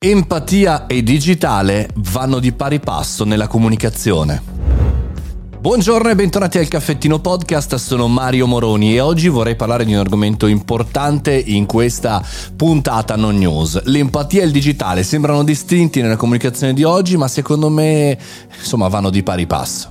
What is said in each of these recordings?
Empatia e digitale vanno di pari passo nella comunicazione. Buongiorno e bentornati al Caffettino Podcast, sono Mario Moroni e oggi vorrei parlare di un argomento importante in questa puntata non news. L'empatia e il digitale sembrano distinti nella comunicazione di oggi, ma secondo me insomma vanno di pari passo.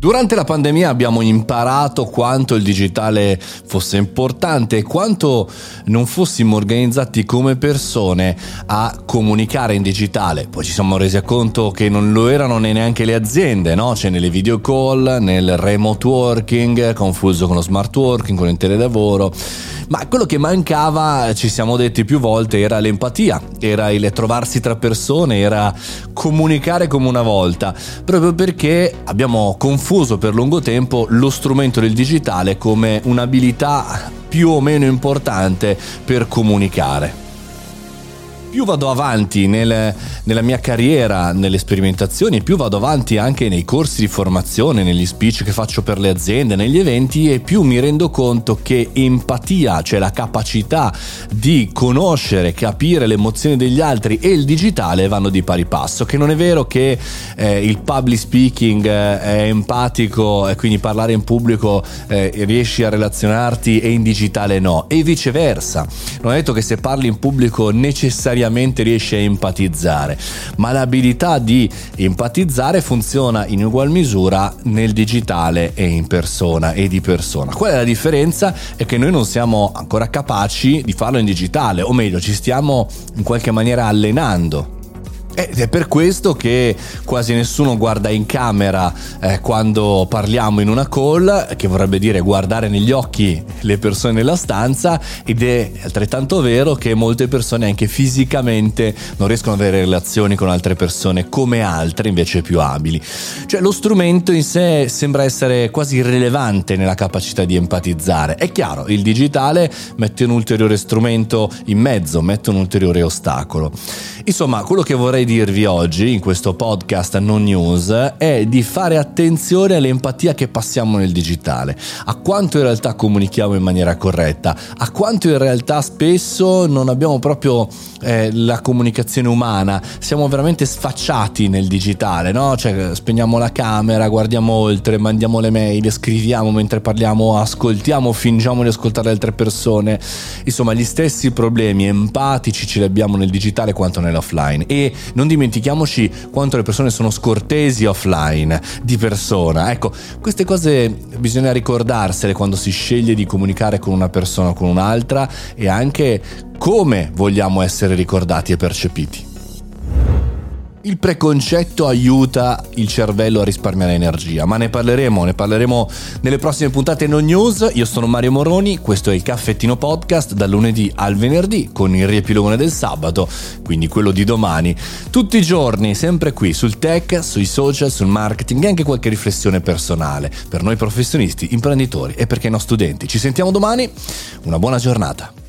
Durante la pandemia abbiamo imparato quanto il digitale fosse importante e quanto non fossimo organizzati come persone a comunicare in digitale. Poi ci siamo resi conto che non lo erano neanche le aziende, no? Cioè nelle video call, nel remote working, confuso con lo smart working, con il telelavoro. Ma quello che mancava, ci siamo detti più volte, era l'empatia, era il trovarsi tra persone, era comunicare come una volta, proprio perché abbiamo confuso per lungo tempo lo strumento del digitale come un'abilità più o meno importante per comunicare più vado avanti nel, nella mia carriera, nelle sperimentazioni, più vado avanti anche nei corsi di formazione, negli speech che faccio per le aziende, negli eventi e più mi rendo conto che empatia, cioè la capacità di conoscere, capire le emozioni degli altri e il digitale vanno di pari passo, che non è vero che eh, il public speaking eh, è empatico e quindi parlare in pubblico eh, riesci a relazionarti e in digitale no, e viceversa. Non è detto che se parli in pubblico necessariamente necessariamente riesce a empatizzare, ma l'abilità di empatizzare funziona in ugual misura nel digitale e in persona e di persona. Qual è la differenza? È che noi non siamo ancora capaci di farlo in digitale, o meglio, ci stiamo in qualche maniera allenando ed è per questo che quasi nessuno guarda in camera eh, quando parliamo in una call, che vorrebbe dire guardare negli occhi le persone nella stanza, ed è altrettanto vero che molte persone anche fisicamente non riescono ad avere relazioni con altre persone come altre invece più abili. Cioè lo strumento in sé sembra essere quasi irrilevante nella capacità di empatizzare. È chiaro, il digitale mette un ulteriore strumento in mezzo, mette un ulteriore ostacolo. Insomma, quello che vorrei dirvi oggi in questo podcast non news è di fare attenzione all'empatia che passiamo nel digitale, a quanto in realtà comunichiamo in maniera corretta, a quanto in realtà spesso non abbiamo proprio eh, la comunicazione umana, siamo veramente sfacciati nel digitale, no? Cioè spegniamo la camera, guardiamo oltre, mandiamo le mail, scriviamo mentre parliamo, ascoltiamo, fingiamo di ascoltare altre persone. Insomma, gli stessi problemi empatici ce li abbiamo nel digitale quanto nell'offline e non dimentichiamoci quanto le persone sono scortesi offline di persona. Ecco, queste cose bisogna ricordarsele quando si sceglie di comunicare con una persona o con un'altra e anche come vogliamo essere ricordati e percepiti. Il preconcetto aiuta il cervello a risparmiare energia, ma ne parleremo, ne parleremo nelle prossime puntate non news. Io sono Mario Moroni, questo è il caffettino podcast dal lunedì al venerdì con il riepilogone del sabato, quindi quello di domani. Tutti i giorni, sempre qui sul tech, sui social, sul marketing e anche qualche riflessione personale per noi professionisti, imprenditori e perché no studenti. Ci sentiamo domani, una buona giornata.